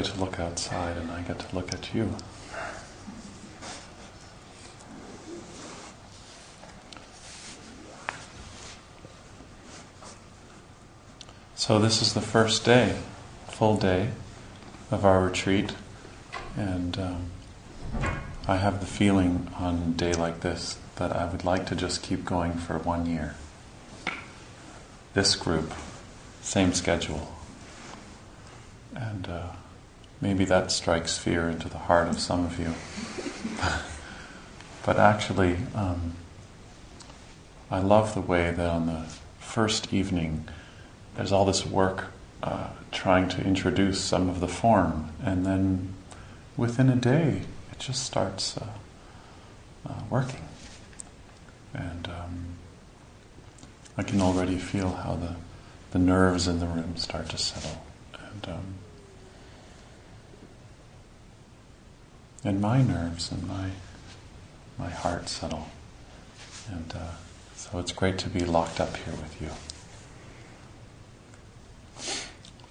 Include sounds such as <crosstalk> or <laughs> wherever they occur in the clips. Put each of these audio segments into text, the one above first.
Get to look outside, and I get to look at you. So, this is the first day, full day, of our retreat, and um, I have the feeling on a day like this that I would like to just keep going for one year. This group, same schedule. Maybe that strikes fear into the heart of some of you. but actually, um, I love the way that on the first evening there's all this work uh, trying to introduce some of the form, and then within a day, it just starts uh, uh, working. And um, I can already feel how the, the nerves in the room start to settle. And, um, and my nerves and my, my heart settle. And uh, so it's great to be locked up here with you.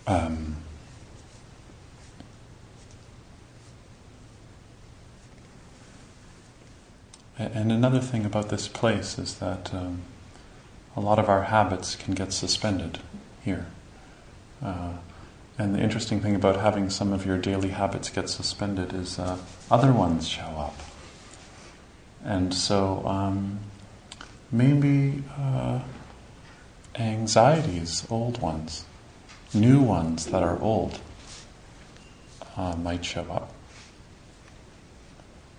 Um, And another thing about this place is that um, a lot of our habits can get suspended here. Uh, and the interesting thing about having some of your daily habits get suspended is uh, other ones show up. And so um, maybe uh, anxieties, old ones, new ones that are old, uh, might show up.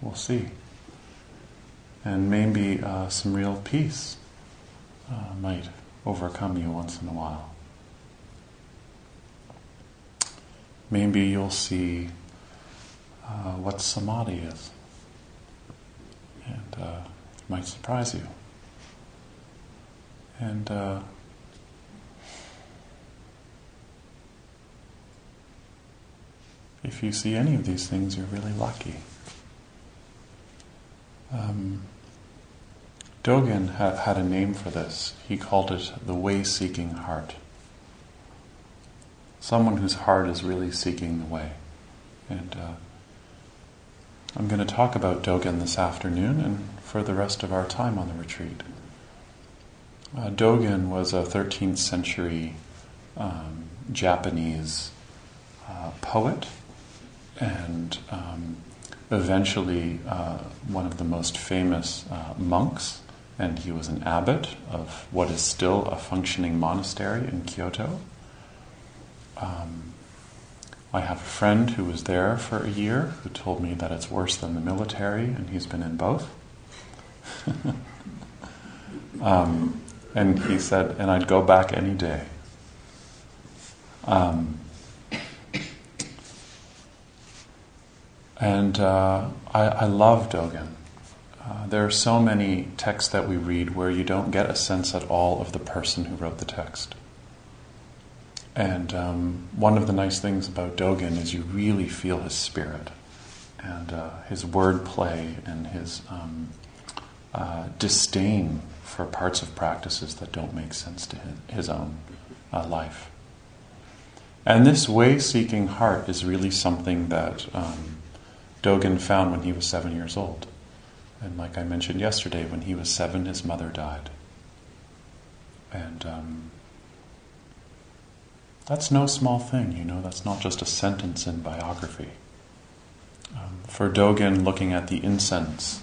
We'll see and maybe uh, some real peace uh, might overcome you once in a while. Maybe you'll see uh, what samadhi is, and uh, it might surprise you. And uh, if you see any of these things, you're really lucky. Um, Dogen ha- had a name for this. He called it the way seeking heart. Someone whose heart is really seeking the way. And uh, I'm going to talk about Dogen this afternoon and for the rest of our time on the retreat. Uh, Dogen was a 13th century um, Japanese uh, poet and um, eventually uh, one of the most famous uh, monks, and he was an abbot of what is still a functioning monastery in Kyoto. Um, I have a friend who was there for a year who told me that it's worse than the military, and he's been in both. <laughs> um, and he said, and I'd go back any day. Um, And uh, I, I, love Dogen. Uh, there are so many texts that we read where you don't get a sense at all of the person who wrote the text. And um, one of the nice things about Dogen is you really feel his spirit and uh, his wordplay and his um, uh, disdain for parts of practices that don't make sense to his, his own uh, life. And this way seeking heart is really something that um, Dogen found when he was seven years old. And like I mentioned yesterday, when he was seven, his mother died. And um, that's no small thing, you know, that's not just a sentence in biography. Um, for Dogen, looking at the incense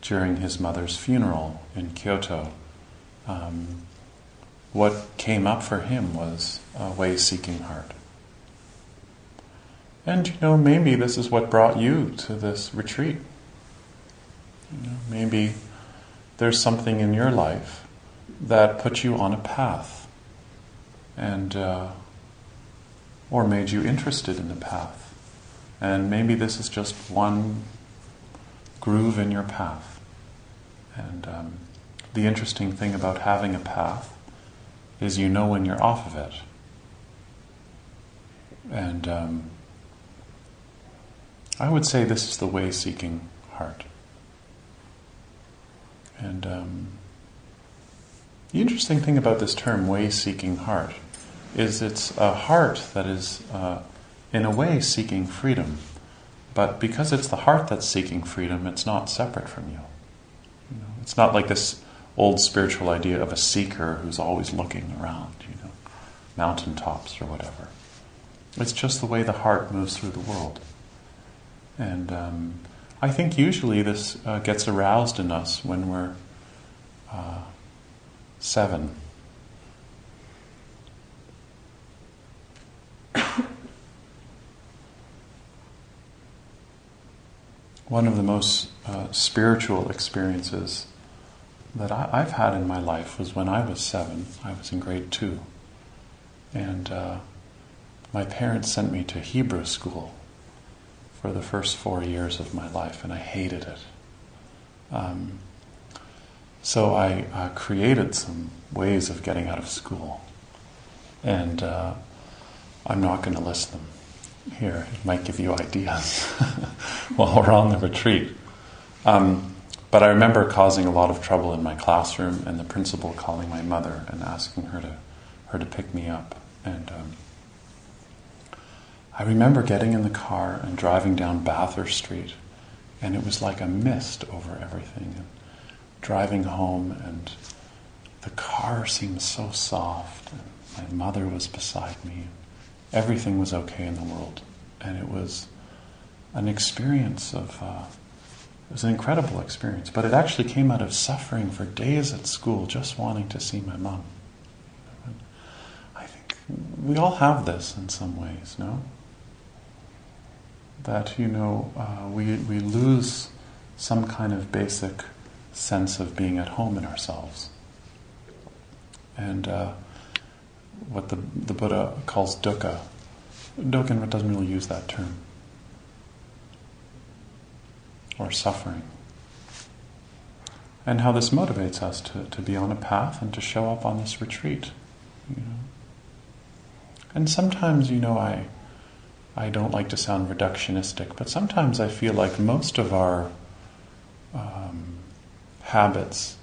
during his mother's funeral in Kyoto, um, what came up for him was a way seeking heart. And you know, maybe this is what brought you to this retreat. You know, maybe there's something in your life that put you on a path and uh, or made you interested in the path. And maybe this is just one groove in your path. And um, the interesting thing about having a path is you know when you're off of it. And um, I would say this is the way seeking heart. And um, the interesting thing about this term, way seeking heart, is it's a heart that is, uh, in a way, seeking freedom. But because it's the heart that's seeking freedom, it's not separate from you. you know, it's not like this old spiritual idea of a seeker who's always looking around, you know, mountaintops or whatever. It's just the way the heart moves through the world. And um, I think usually this uh, gets aroused in us when we're uh, seven. One of the most uh, spiritual experiences that I, have had in my life was when I was seven. I was in grade two. And uh, my parents sent me to Hebrew school for the first four years of my life, and I hated it. Um, so I uh, created some ways of getting out of school. And uh, I'm not going to list them here. It might give you ideas <laughs> while we're on the retreat. Um, but I remember causing a lot of trouble in my classroom, and the principal calling my mother and asking her to her to pick me up. And um, I remember getting in the car and driving down Bathurst Street, and it was like a mist over everything. Driving home, and the car seemed so soft, and my mother was beside me. Everything was okay in the world, and it was an experience of. Uh, it was an incredible experience, but it actually came out of suffering for days at school, just wanting to see my mom. I think we all have this in some ways, no? That, you know, uh, we, we lose some kind of basic sense of being at home in ourselves. And uh, what the, the Buddha calls dukkha, Dogen doesn't really use that term or suffering. And how this motivates us to, to be on a path and to show up on this retreat. You know? And sometimes, you know, I, I don't like to sound reductionistic, but sometimes I feel like most of our um, habits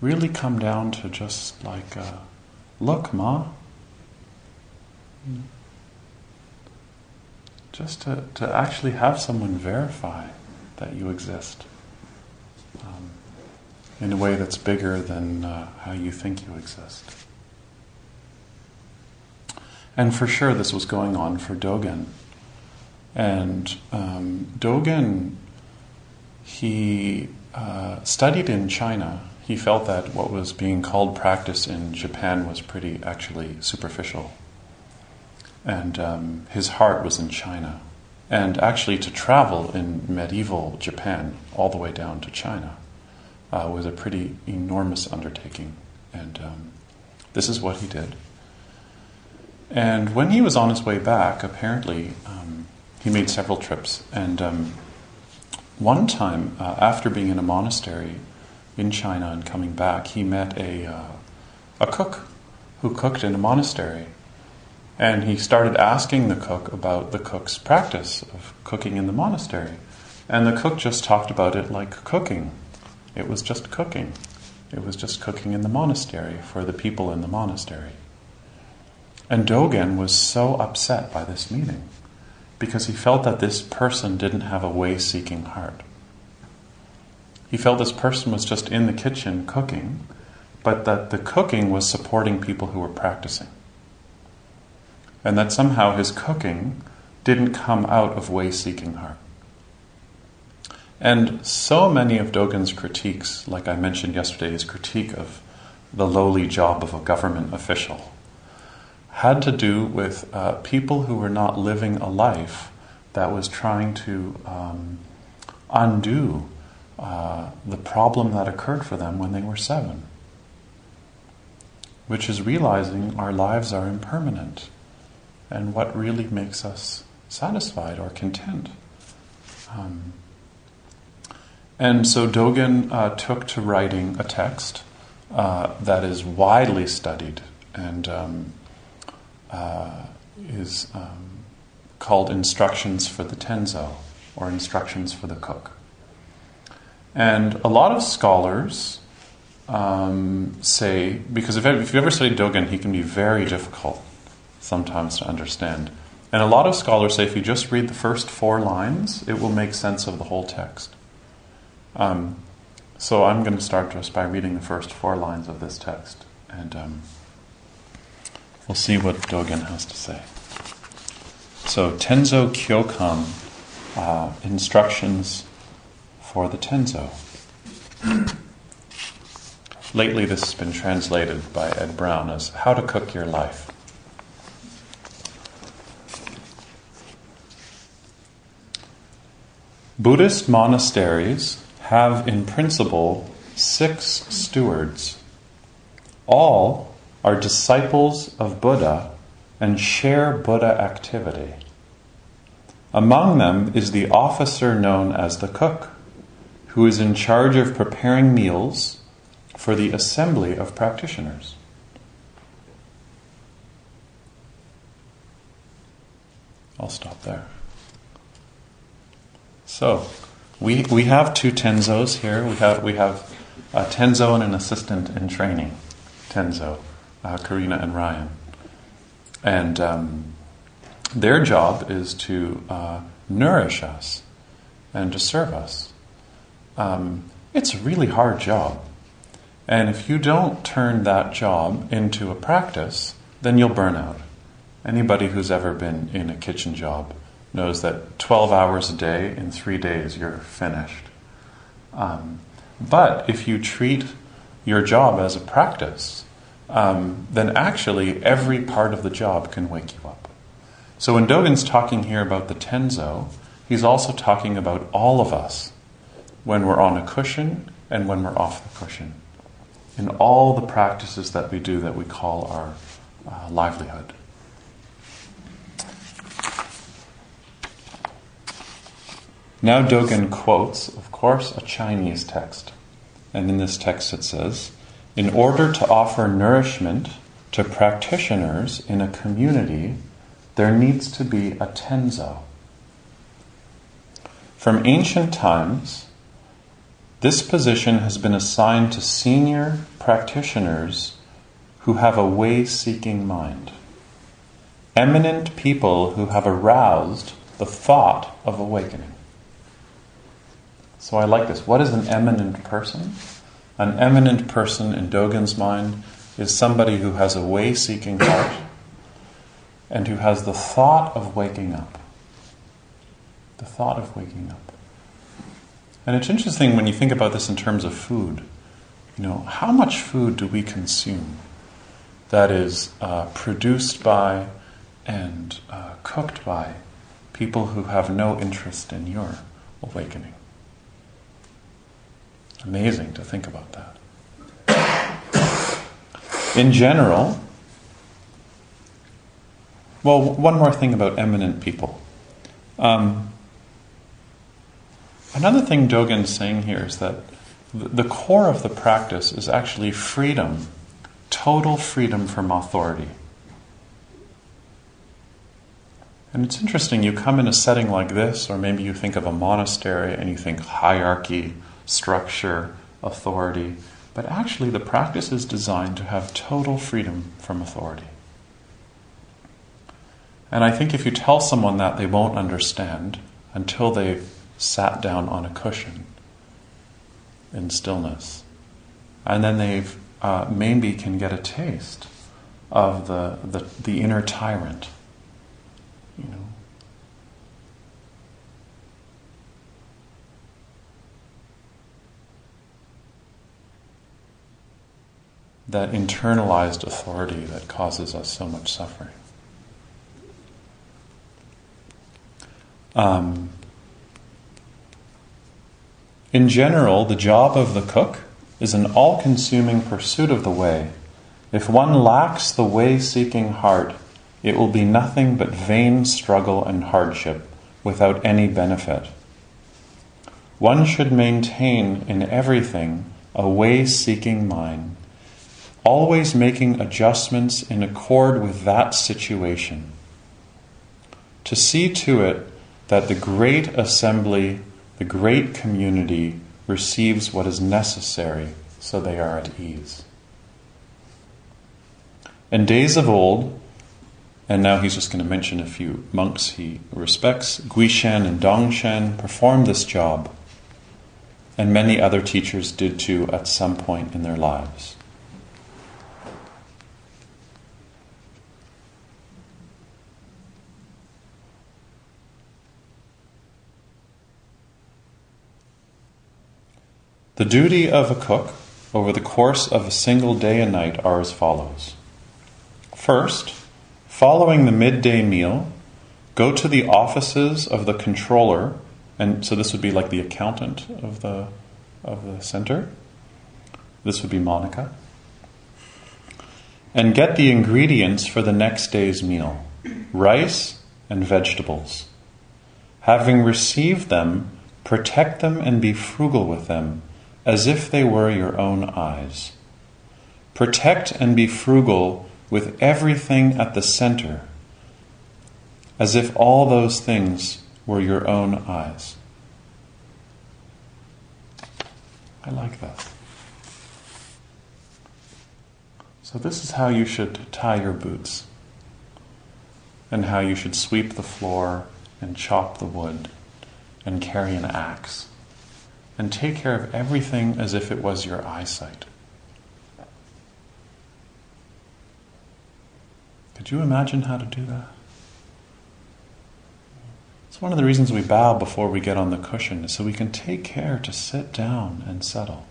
really come down to just like, uh, look, Ma. Just to, to actually have someone verify that you exist um, in a way that's bigger than uh, how you think you exist. And for sure, this was going on for Dogen. And um, Dogen, he uh, studied in China. He felt that what was being called practice in Japan was pretty actually superficial. And um, his heart was in China and actually to travel in medieval Japan all the way down to China uh, was a pretty enormous undertaking. And um, this is what he did. And when he was on his way back, apparently um, he made several trips. And um, one time, uh, after being in a monastery in China and coming back, he met a, uh, a cook who cooked in a monastery. And he started asking the cook about the cook's practice of cooking in the monastery. And the cook just talked about it like cooking. It was just cooking. It was just cooking in the monastery for the people in the monastery. And Dogen was so upset by this meeting because he felt that this person didn't have a way seeking heart. He felt this person was just in the kitchen cooking, but that the cooking was supporting people who were practicing. And that somehow his cooking didn't come out of way seeking heart. And so many of Dogen's critiques, like I mentioned yesterday, his critique of the lowly job of a government official, had to do with uh, people who were not living a life that was trying to um, undo uh, the problem that occurred for them when they were seven, which is realizing our lives are impermanent and what really makes us satisfied or content. Um, and so Dogen uh, took to writing a text uh, that is widely studied and um, uh, is um, called Instructions for the Tenzo or Instructions for the Cook. And a lot of scholars um, say, because if, if you've ever studied Dogen, he can be very difficult sometimes to understand. And a lot of scholars say if you just read the first four lines, it will make sense of the whole text. Um, so I'm going to start just by reading the first four lines of this text, and um, we'll see what Dogen has to say. So Tenzo Kyokun, uh, instructions for the Tenzo. Lately, this has been translated by Ed Brown as How to Cook Your Life. Buddhist monasteries have in principle six stewards. All are disciples of Buddha and share Buddha activity. Among them is the officer known as the cook, who is in charge of preparing meals for the assembly of practitioners. I'll stop there. So, we, we have two Tenzos here. We have, we have a Tenzo and an assistant in training, Tenzo, uh, Karina and Ryan. And um, their job is to uh, nourish us and to serve us. Um, it's a really hard job. And if you don't turn that job into a practice, then you'll burn out. Anybody who's ever been in a kitchen job knows that 12 hours a day in three days you're finished. Um, but if you treat your job as a practice, um, then actually every part of the job can wake you up. So when Dogen's talking here about the tenzo, he's also talking about all of us when we're on a cushion and when we're off the cushion. In all the practices that we do that we call our uh, livelihood. Now Dogen quotes, of course, a Chinese text. And in this text it says, In order to offer nourishment to practitioners in a community, there needs to be a tenzo. From ancient times, this position has been assigned to senior practitioners who have a way seeking mind, eminent people who have aroused the thought of awakening. So I like this. What is an eminent person? An eminent person in Dogen's mind is somebody who has a way seeking heart and who has the thought of waking up. The thought of waking up. And it's interesting when you think about this in terms of food. You know, how much food do we consume that is uh, produced by and uh, cooked by people who have no interest in your awakening? Amazing to think about that. In general, well, one more thing about eminent people. Um, another thing Dogen's saying here is that the core of the practice is actually freedom, total freedom from authority. And it's interesting, you come in a setting like this, or maybe you think of a monastery and you think hierarchy, structure, authority, but actually the practice is designed to have total freedom from authority. And I think if you tell someone that, they won't understand until they've sat down on a cushion in stillness. And then they've uh, maybe can get a taste of the, the, the inner tyrant you know. That internalized authority that causes us so much suffering. Um, in general, the job of the cook is an all consuming pursuit of the way. If one lacks the way seeking heart, it will be nothing but vain struggle and hardship without any benefit. One should maintain in everything a way seeking mind, always making adjustments in accord with that situation. To see to it that the great assembly, the great community, receives what is necessary so they are at ease. In days of old, and now he's just going to mention a few monks he respects. Guishan and Dongshan performed this job, and many other teachers did too at some point in their lives. The duty of a cook over the course of a single day and night are as follows. First, Following the midday meal, go to the offices of the controller, and so this would be like the accountant of the, of the center. This would be Monica. And get the ingredients for the next day's meal rice and vegetables. Having received them, protect them and be frugal with them, as if they were your own eyes. Protect and be frugal with everything at the center, as if all those things were your own eyes. I like that. So, this is how you should tie your boots, and how you should sweep the floor, and chop the wood, and carry an axe, and take care of everything as if it was your eyesight. Could you imagine how to do that? It's one of the reasons we bow before we get on the cushion, so we can take care to sit down and settle.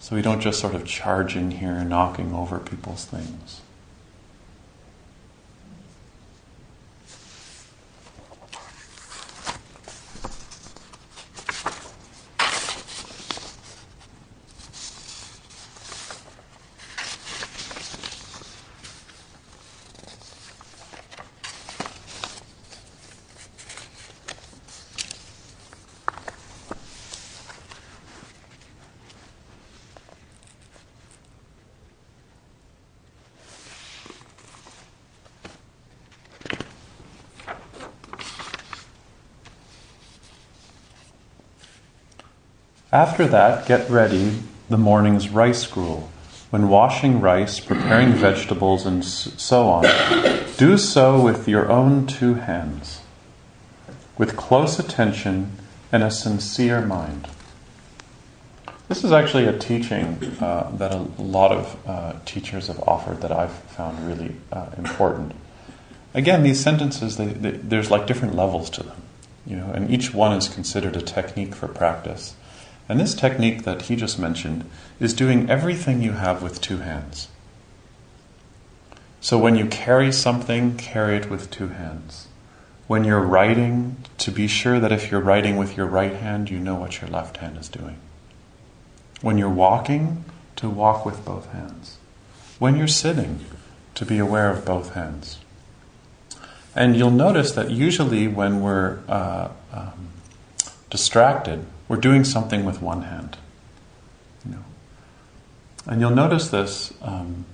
So we don't just sort of charge in here knocking over people's things. After that, get ready the morning's rice gruel. When washing rice, preparing vegetables, and so on, do so with your own two hands, with close attention and a sincere mind. This is actually a teaching uh, that a lot of uh, teachers have offered that I've found really uh, important. Again, these sentences, they, they, there's like different levels to them, you know, and each one is considered a technique for practice. And this technique that he just mentioned is doing everything you have with two hands. So when you carry something, carry it with two hands. When you're writing, to be sure that if you're writing with your right hand, you know what your left hand is doing. When you're walking, to walk with both hands. When you're sitting, to be aware of both hands. And you'll notice that usually when we're uh, um, distracted, we're doing something with one hand. You know? And you'll notice this um,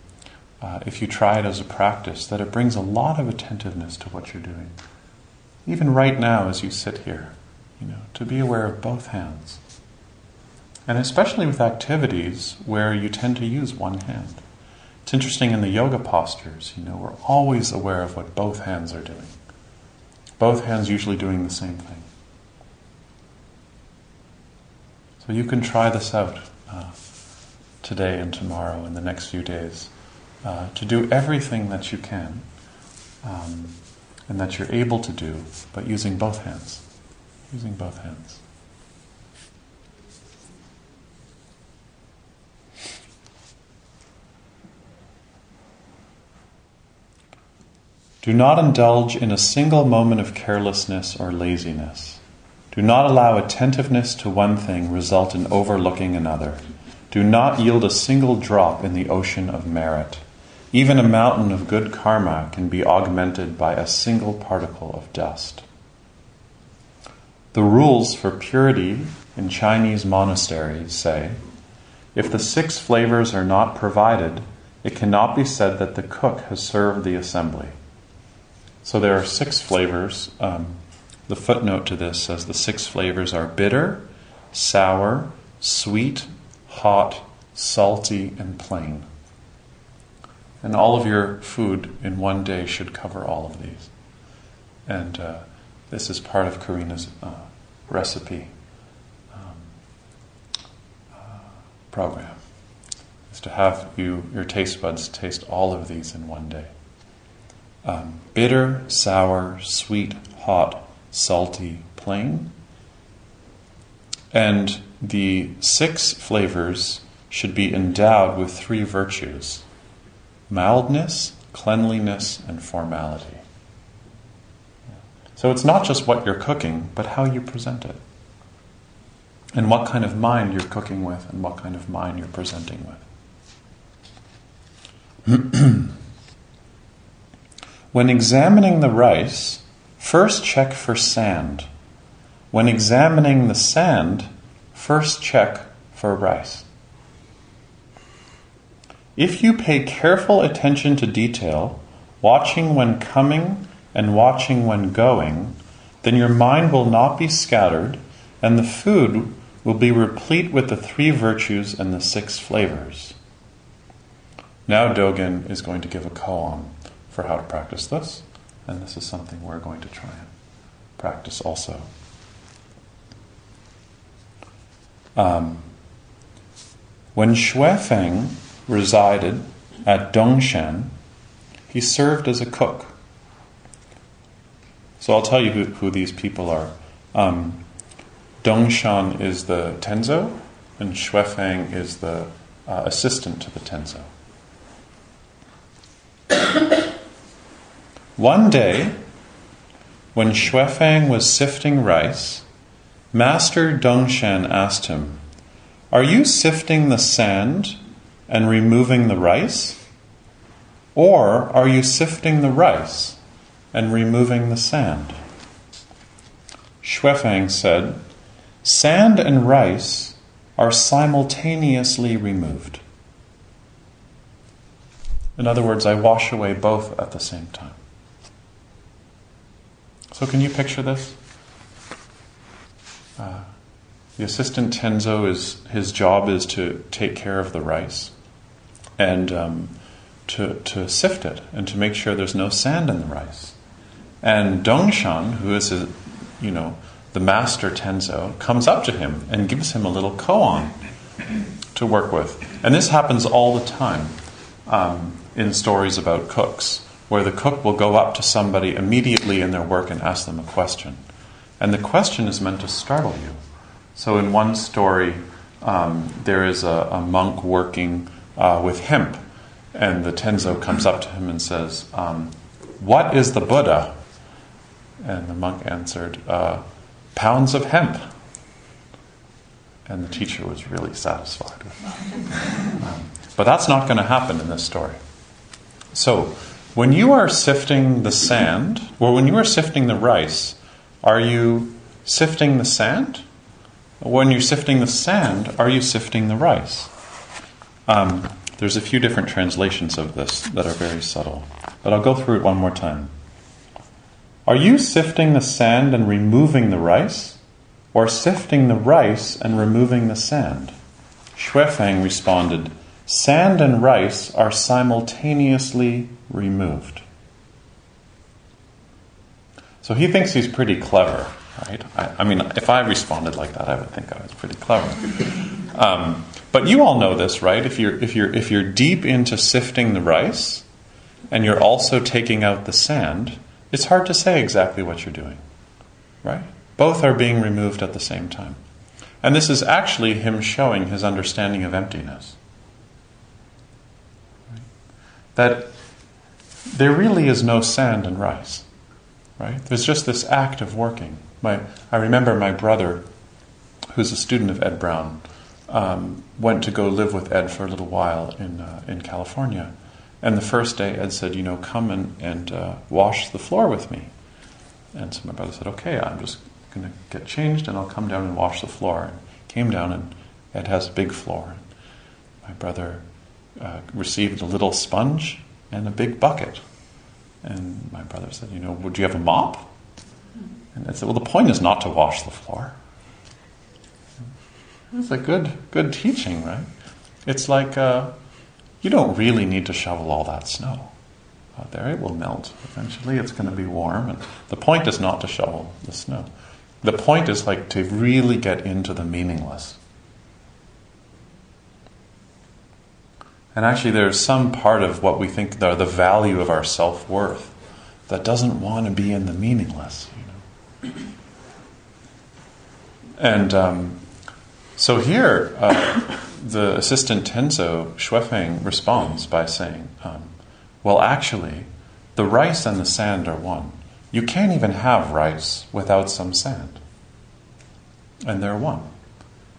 uh, if you try it as a practice, that it brings a lot of attentiveness to what you're doing. Even right now, as you sit here, you know, to be aware of both hands. And especially with activities where you tend to use one hand. It's interesting in the yoga postures, you know, we're always aware of what both hands are doing. Both hands usually doing the same thing. So you can try this out uh, today and tomorrow and the next few days uh, to do everything that you can um, and that you're able to do, but using both hands. Using both hands. Do not indulge in a single moment of carelessness or laziness. Do not allow attentiveness to one thing result in overlooking another. Do not yield a single drop in the ocean of merit. Even a mountain of good karma can be augmented by a single particle of dust. The rules for purity in Chinese monasteries say if the six flavors are not provided, it cannot be said that the cook has served the assembly. So there are six flavors. Um, the footnote to this says the six flavors are bitter, sour, sweet, hot, salty, and plain. And all of your food in one day should cover all of these. And uh, this is part of Karina's uh, recipe um, uh, program. Is to have you your taste buds taste all of these in one day um, bitter, sour, sweet, hot, salty, plain. And the six flavors should be endowed with three virtues mildness, cleanliness, and formality. So it's not just what you're cooking, but how you present it. And what kind of mind you're cooking with, and what kind of mind you're presenting with. <clears throat> When examining the rice, first check for sand. When examining the sand, first check for rice. If you pay careful attention to detail, watching when coming and watching when going, then your mind will not be scattered, and the food will be replete with the three virtues and the six flavors. Now Dogen is going to give a koan for how to practice this, and this is something we're going to try and practice also. Um, when Feng resided at Dongshan, he served as a cook. So I'll tell you who, who these people are. Um, Dongshan is the tenzo, and Feng is the uh, assistant to the tenzo. One day, when Xuefeng was sifting rice, Master Dongshan asked him, Are you sifting the sand and removing the rice? Or are you sifting the rice and removing the sand? Xuefeng said, Sand and rice are simultaneously removed. In other words, I wash away both at the same time. So, can you picture this? Uh, the assistant tenzo is his job is to take care of the rice and um, to, to sift it and to make sure there's no sand in the rice. And Dongshan, who is a, you know the master tenzo, comes up to him and gives him a little koan to work with. And this happens all the time um, in stories about cooks where the cook will go up to somebody immediately in their work and ask them a question. And the question is meant to startle you. So, in one story, um, there is a, a monk working uh, with hemp, and the tenzo comes up to him and says, um, What is the Buddha? And the monk answered, uh, Pounds of hemp. And the teacher was really satisfied with that. <laughs> Um, but that's not going to happen in this story. So, when you are sifting the sand, or when you are sifting the rice, are you sifting the sand? When you're sifting the sand, are you sifting the rice? Um, there's a few different translations of this that are very subtle, but I'll go through it one more time. Are you sifting the sand and removing the rice, or sifting the rice and removing the sand? Xuefeng responded, Sand and rice are simultaneously removed. So he thinks he's pretty clever, right? I, I, mean, if I responded like that, I would think I was pretty clever. Um, but you all know this, right? If you're if you're if you're deep into sifting the rice, and you're also taking out the sand, it's hard to say exactly what you're doing, right? Both are being removed at the same time. And this is actually him showing his understanding of emptiness. That there really is no sand and rice, right? There's just this act of working. My, I remember my brother, who's a student of Ed Brown, um, went to go live with Ed for a little while in, uh, in California. And the first day, Ed said, You know, come and, and uh, wash the floor with me. And so my brother said, Okay, I'm just going to get changed and I'll come down and wash the floor. And came down and Ed has a big floor. My brother uh, received a little sponge and a big bucket. And my brother said, You know, would you have a mop? And I said, Well, the point is not to wash the floor. It's a good, good teaching, right? It's like uh, you don't really need to shovel all that snow out there. It will melt. Eventually, it's going to be warm. And the point is not to shovel the snow. The point is like to really get into the meaningless. And actually, there's some part of what we think are the value of our self worth that doesn't want to be in the meaningless. You know? And um, so here, uh, the assistant Tenzo, Xuefeng, responds by saying, um, Well, actually, the rice and the sand are one. You can't even have rice without some sand. And they're one.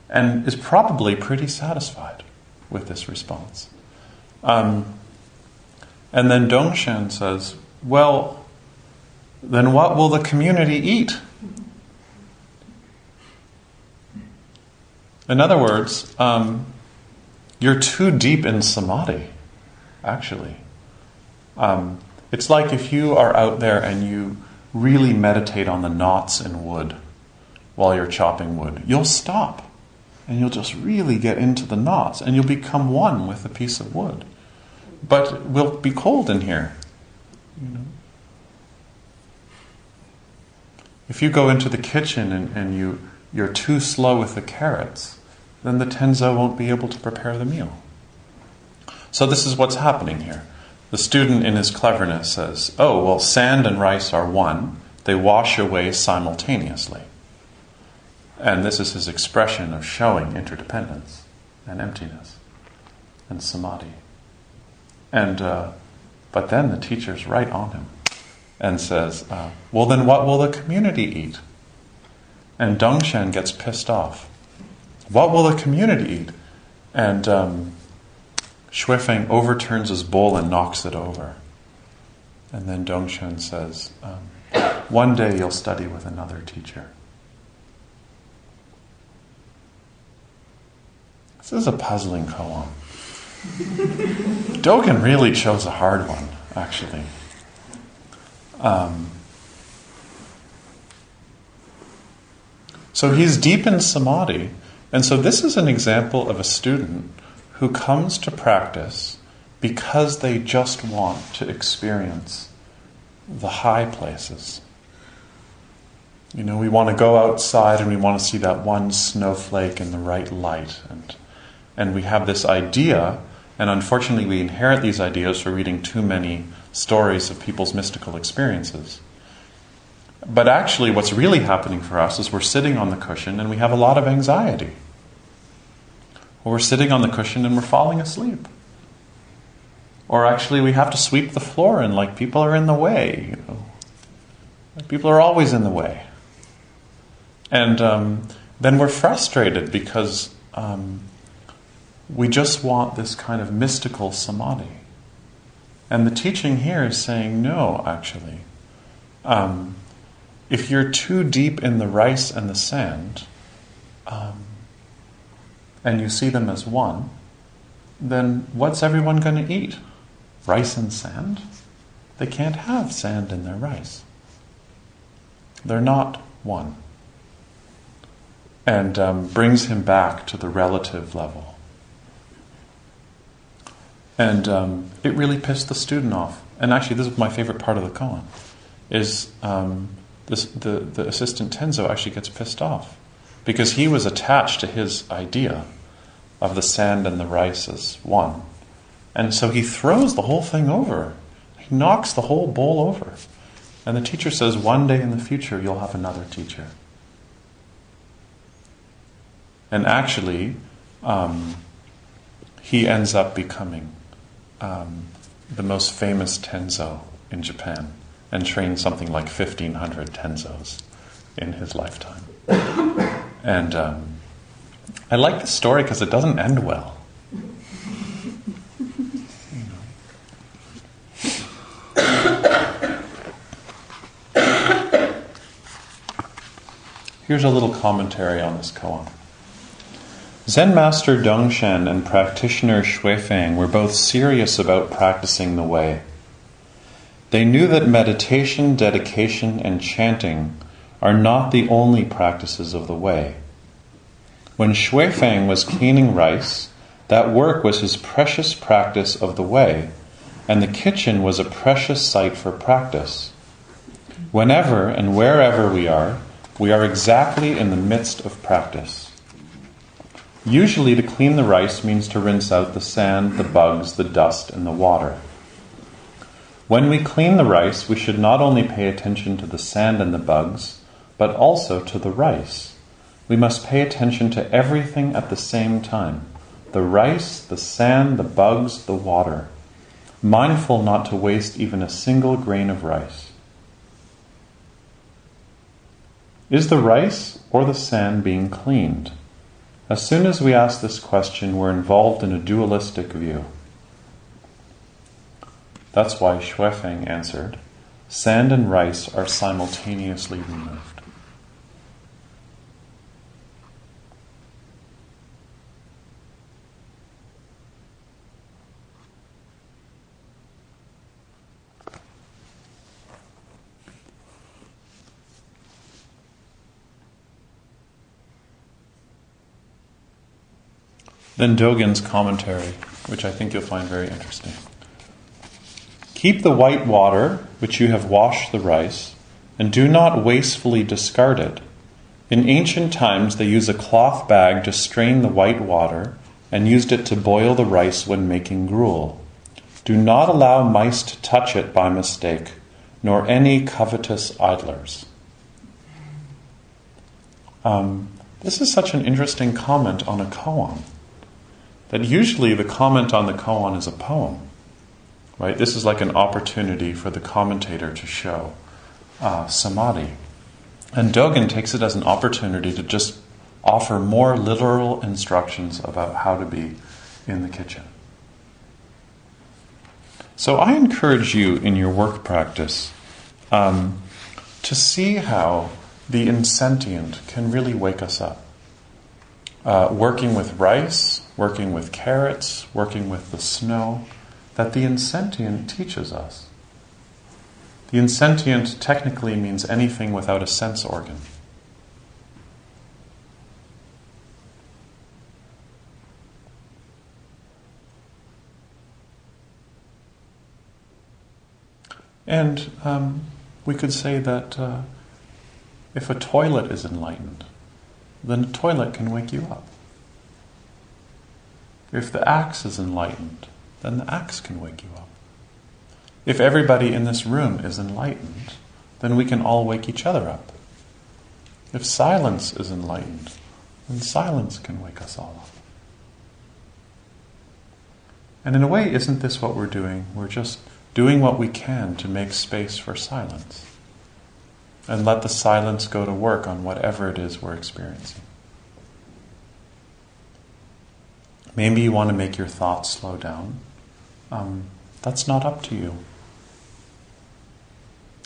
And is probably pretty satisfied with this response. Um, and then Dongshan says, Well, then what will the community eat? In other words, um, you're too deep in samadhi, actually. Um, it's like if you are out there and you really meditate on the knots in wood while you're chopping wood, you'll stop and you'll just really get into the knots and you'll become one with a piece of wood. But it will be cold in here. You know? If you go into the kitchen and, and you, you're too slow with the carrots, then the tenzo won't be able to prepare the meal. So, this is what's happening here. The student, in his cleverness, says, Oh, well, sand and rice are one, they wash away simultaneously. And this is his expression of showing interdependence and emptiness and samadhi. And, uh, but then the teacher's right on him and says, uh, Well, then what will the community eat? And Dongshan gets pissed off. What will the community eat? And um, overturns his bowl and knocks it over. And then Dongshan says, um, One day you'll study with another teacher. This is a puzzling koan. Dogen really chose a hard one, actually. Um, so he's deep in samadhi, and so this is an example of a student who comes to practice because they just want to experience the high places. You know, we want to go outside and we want to see that one snowflake in the right light. And, and we have this idea, and unfortunately, we inherit these ideas for reading too many stories of people's mystical experiences. But actually, what's really happening for us is we're sitting on the cushion and we have a lot of anxiety. Or we're sitting on the cushion and we're falling asleep. Or actually, we have to sweep the floor and like people are in the way. You know, like people are always in the way. And um, then we're frustrated because um, we just want this kind of mystical samadhi. And the teaching here is saying no, actually. Um, if you're too deep in the rice and the sand, um, and you see them as one, then what's everyone going to eat? Rice and sand? They can't have sand in their rice. They're not one. And um, brings him back to the relative level. And um, it really pissed the student off. And actually, this is my favorite part of the koan, is um, this, the, the assistant Tenzo actually gets pissed off because he was attached to his idea of the sand and the rice as one. And so he throws the whole thing over. He knocks the whole bowl over. And the teacher says, One day in the future, you'll have another teacher. And actually, um, he ends up becoming um, the most famous Tenzo in Japan and trained something like 1,500 Tenzos in his lifetime. and um, I like the story because it doesn't end well. Here's a little commentary on this koan. Zen master Dongshan and practitioner Xuefeng were both serious about practicing the way. They knew that meditation, dedication, and chanting are not the only practices of the way. When Xuefeng was cleaning rice, that work was his precious practice of the way, and the kitchen was a precious site for practice. Whenever and wherever we are, we are exactly in the midst of practice. Usually, to clean the rice means to rinse out the sand, the bugs, the dust, and the water. When we clean the rice, we should not only pay attention to the sand and the bugs, but also to the rice. We must pay attention to everything at the same time the rice, the sand, the bugs, the water, mindful not to waste even a single grain of rice. Is the rice or the sand being cleaned? As soon as we ask this question, we're involved in a dualistic view. That's why Xuefeng answered sand and rice are simultaneously removed. Then Dogen's commentary, which I think you'll find very interesting. Keep the white water which you have washed the rice, and do not wastefully discard it. In ancient times, they used a cloth bag to strain the white water and used it to boil the rice when making gruel. Do not allow mice to touch it by mistake, nor any covetous idlers. Um, this is such an interesting comment on a koan that usually the comment on the koan is a poem. Right? This is like an opportunity for the commentator to show uh, samadhi. And Dogen takes it as an opportunity to just offer more literal instructions about how to be in the kitchen. So I encourage you in your work practice um, to see how the insentient can really wake us up. Uh, working with rice, working with carrots, working with the snow, that the insentient teaches us. The insentient technically means anything without a sense organ. And um, we could say that uh, if a toilet is enlightened, then a toilet can wake you up. If the axe is enlightened, then the axe can wake you up. If everybody in this room is enlightened, then we can all wake each other up. If silence is enlightened, then silence can wake us all up. And in a way, isn't this what we're doing? We're just doing what we can to make space for silence. And let the silence go to work on whatever it is we're experiencing. Maybe you want to make your thoughts slow down. Um, That's not up to you.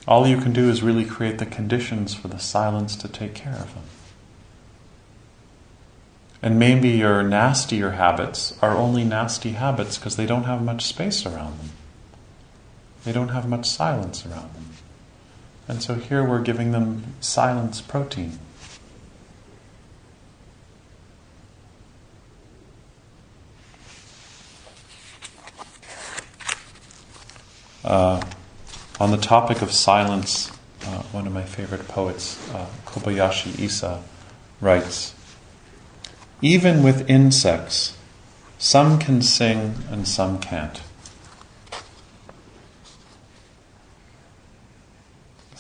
All you can do is really create the conditions for the silence to take care of them. And maybe your nastier habits are only nasty habits because they don't have much space around them. They don't have much silence around them. And so here we're giving them silence protein. Uh, on the topic of silence, uh, one of my favorite poets, uh, Kobayashi Isa, writes Even with insects, some can sing and some can't.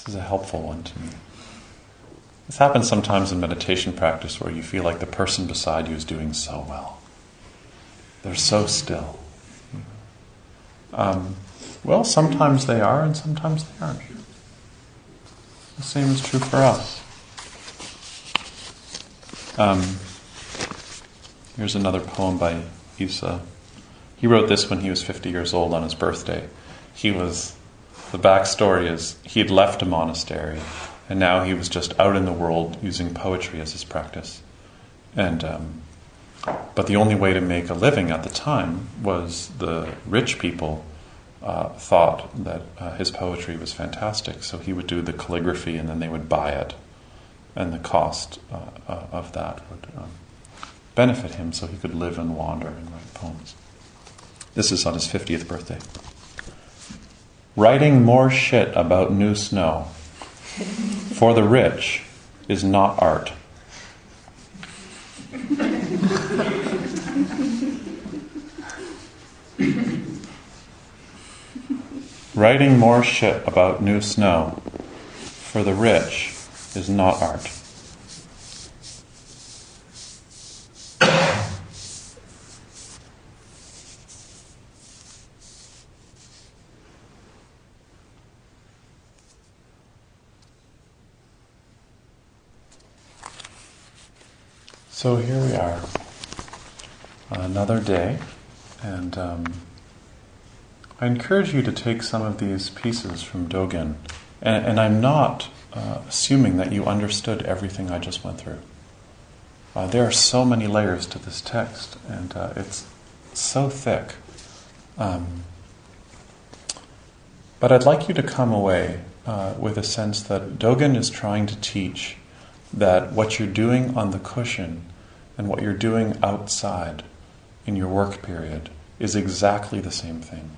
This is a helpful one to me. This happens sometimes in meditation practice where you feel like the person beside you is doing so well. They're so still. Um, well, sometimes they are, and sometimes they aren't. The same is true for us. Um, here's another poem by Isa. He wrote this when he was 50 years old on his birthday. He was, the backstory is, he had left a monastery, and now he was just out in the world using poetry as his practice. And, um, but the only way to make a living at the time was the rich people uh, thought that uh, his poetry was fantastic, so he would do the calligraphy and then they would buy it, and the cost uh, uh, of that would um, benefit him so he could live and wander and write poems. This is on his 50th birthday. Writing more shit about new snow for the rich is not art. Writing more shit about new snow for the rich is not art. So here we are, another day, and um, I encourage you to take some of these pieces from Dogen, and, and I'm not uh, assuming that you understood everything I just went through. Uh, there are so many layers to this text, and uh, it's so thick. Um, but I'd like you to come away uh, with a sense that Dogen is trying to teach that what you're doing on the cushion and what you're doing outside in your work period is exactly the same thing.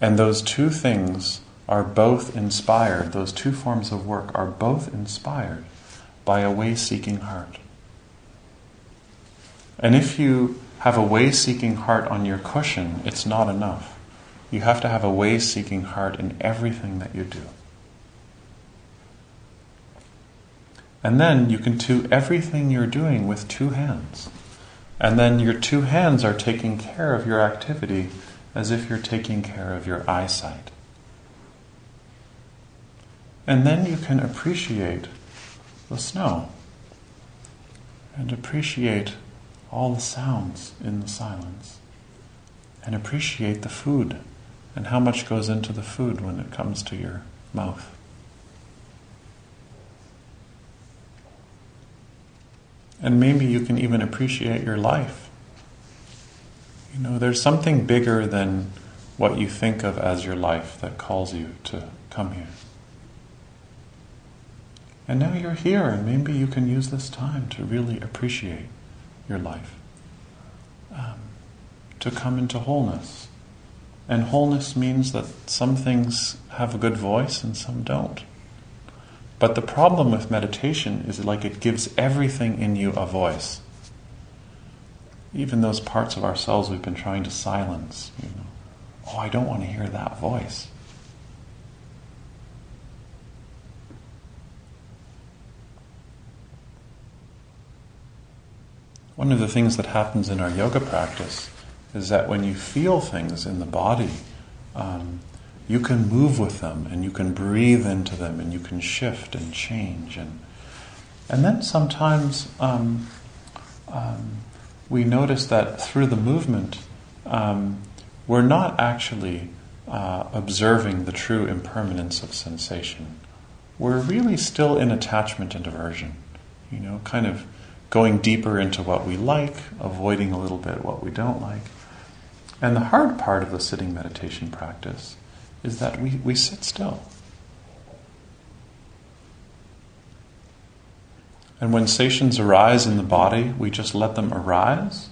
And those two things are both inspired, those two forms of work are both inspired by a way seeking heart. And if you have a way seeking heart on your cushion, it's not enough. You have to have a way seeking heart in everything that you do. And then you can do everything you're doing with two hands. And then your two hands are taking care of your activity as if you're taking care of your eyesight. And then you can appreciate the snow and appreciate all the sounds in the silence and appreciate the food and how much goes into the food when it comes to your mouth. And maybe you can even appreciate your life you know, there's something bigger than what you think of as your life that calls you to come here. And now you're here, and maybe you can use this time to really appreciate your life, um, to come into wholeness. And wholeness means that some things have a good voice and some don't. But the problem with meditation is like it gives everything in you a voice even those parts of ourselves we've been trying to silence. You know, oh, I don't want to hear that voice. One of the things that happens in our yoga practice is that when you feel things in the body, um, you can move with them and you can breathe into them and you can shift and change and and then sometimes um, um, we notice that through the movement, um, we're not actually uh, observing the true impermanence of sensation. We're really still in attachment and aversion, you know, kind of going deeper into what we like, avoiding a little bit what we don't like. And the hard part of the sitting meditation practice is that we, we sit still. And when sensations arise in the body, we just let them arise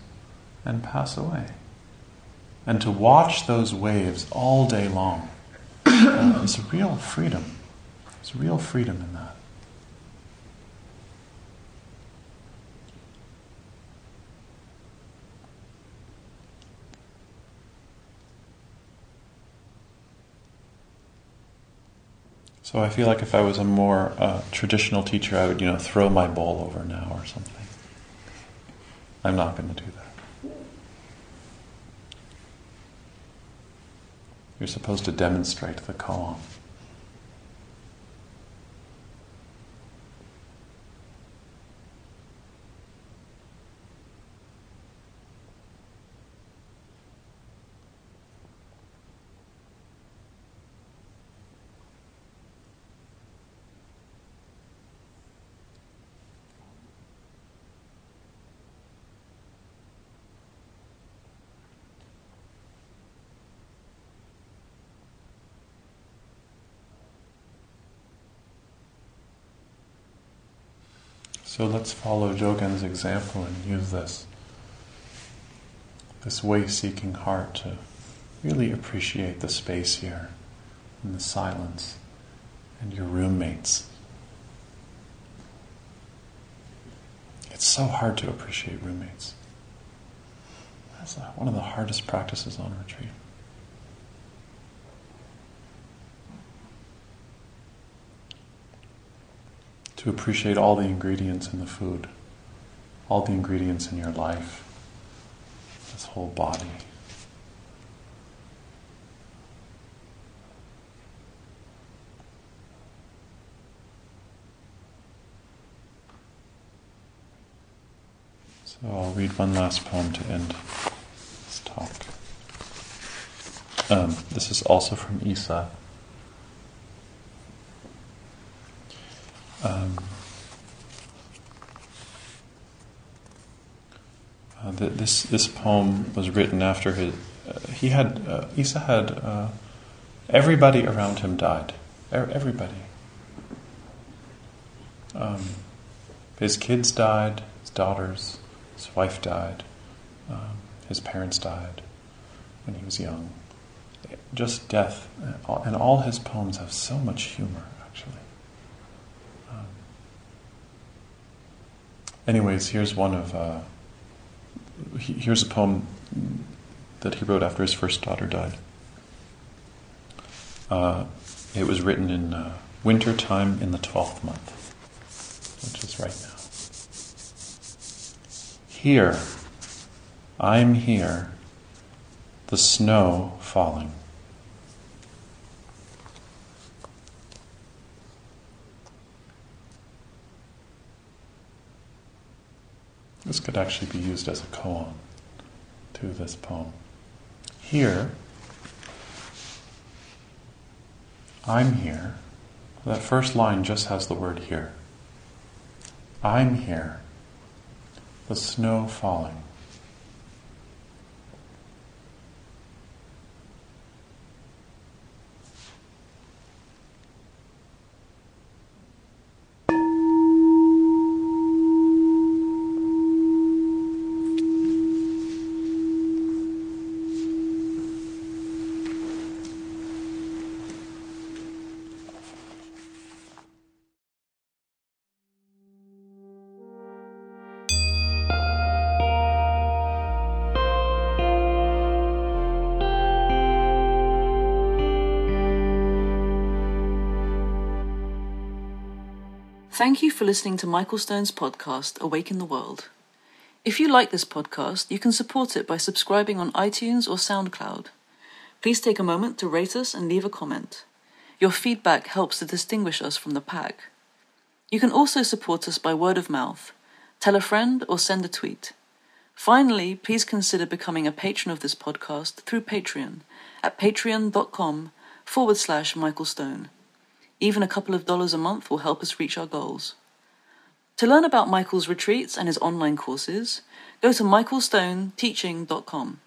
and pass away. And to watch those waves all day long uh, is a real freedom. There's real freedom in that. So I feel like if I was a more uh, traditional teacher, I would, you know, throw my bowl over now or something. I'm not going to do that. You're supposed to demonstrate the koan. So let's follow Dogen's example and use this, this way-seeking heart to really appreciate the space here and the silence and your roommates. It's so hard to appreciate roommates. That's uh, one of the hardest practices on retreat. To appreciate all the ingredients in the food, all the ingredients in your life, this whole body. So I'll read one last poem to end this talk. Um, this is also from Isa. Um, uh, this this poem was written after his. Uh, he had uh, Isa had uh, everybody around him died. Everybody. Um, his kids died. His daughters. His wife died. Um, his parents died when he was young. Just death, and all his poems have so much humor. Anyways, here's one of uh, here's a poem that he wrote after his first daughter died. Uh, it was written in uh, winter time in the twelfth month, which is right now. Here, I'm here, the snow falling. This could actually be used as a koan to this poem. Here, I'm here. That first line just has the word here. I'm here. The snow falling. Thank you for listening to Michael Stone's podcast, Awake in the World. If you like this podcast, you can support it by subscribing on iTunes or SoundCloud. Please take a moment to rate us and leave a comment. Your feedback helps to distinguish us from the pack. You can also support us by word of mouth. Tell a friend or send a tweet. Finally, please consider becoming a patron of this podcast through Patreon at patreon.com forward slash Michael Stone. Even a couple of dollars a month will help us reach our goals. To learn about Michael's retreats and his online courses, go to michaelstoneteaching.com.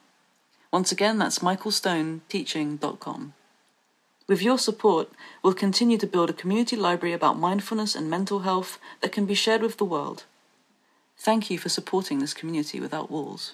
Once again, that's michaelstoneteaching.com. With your support, we'll continue to build a community library about mindfulness and mental health that can be shared with the world. Thank you for supporting this community without walls.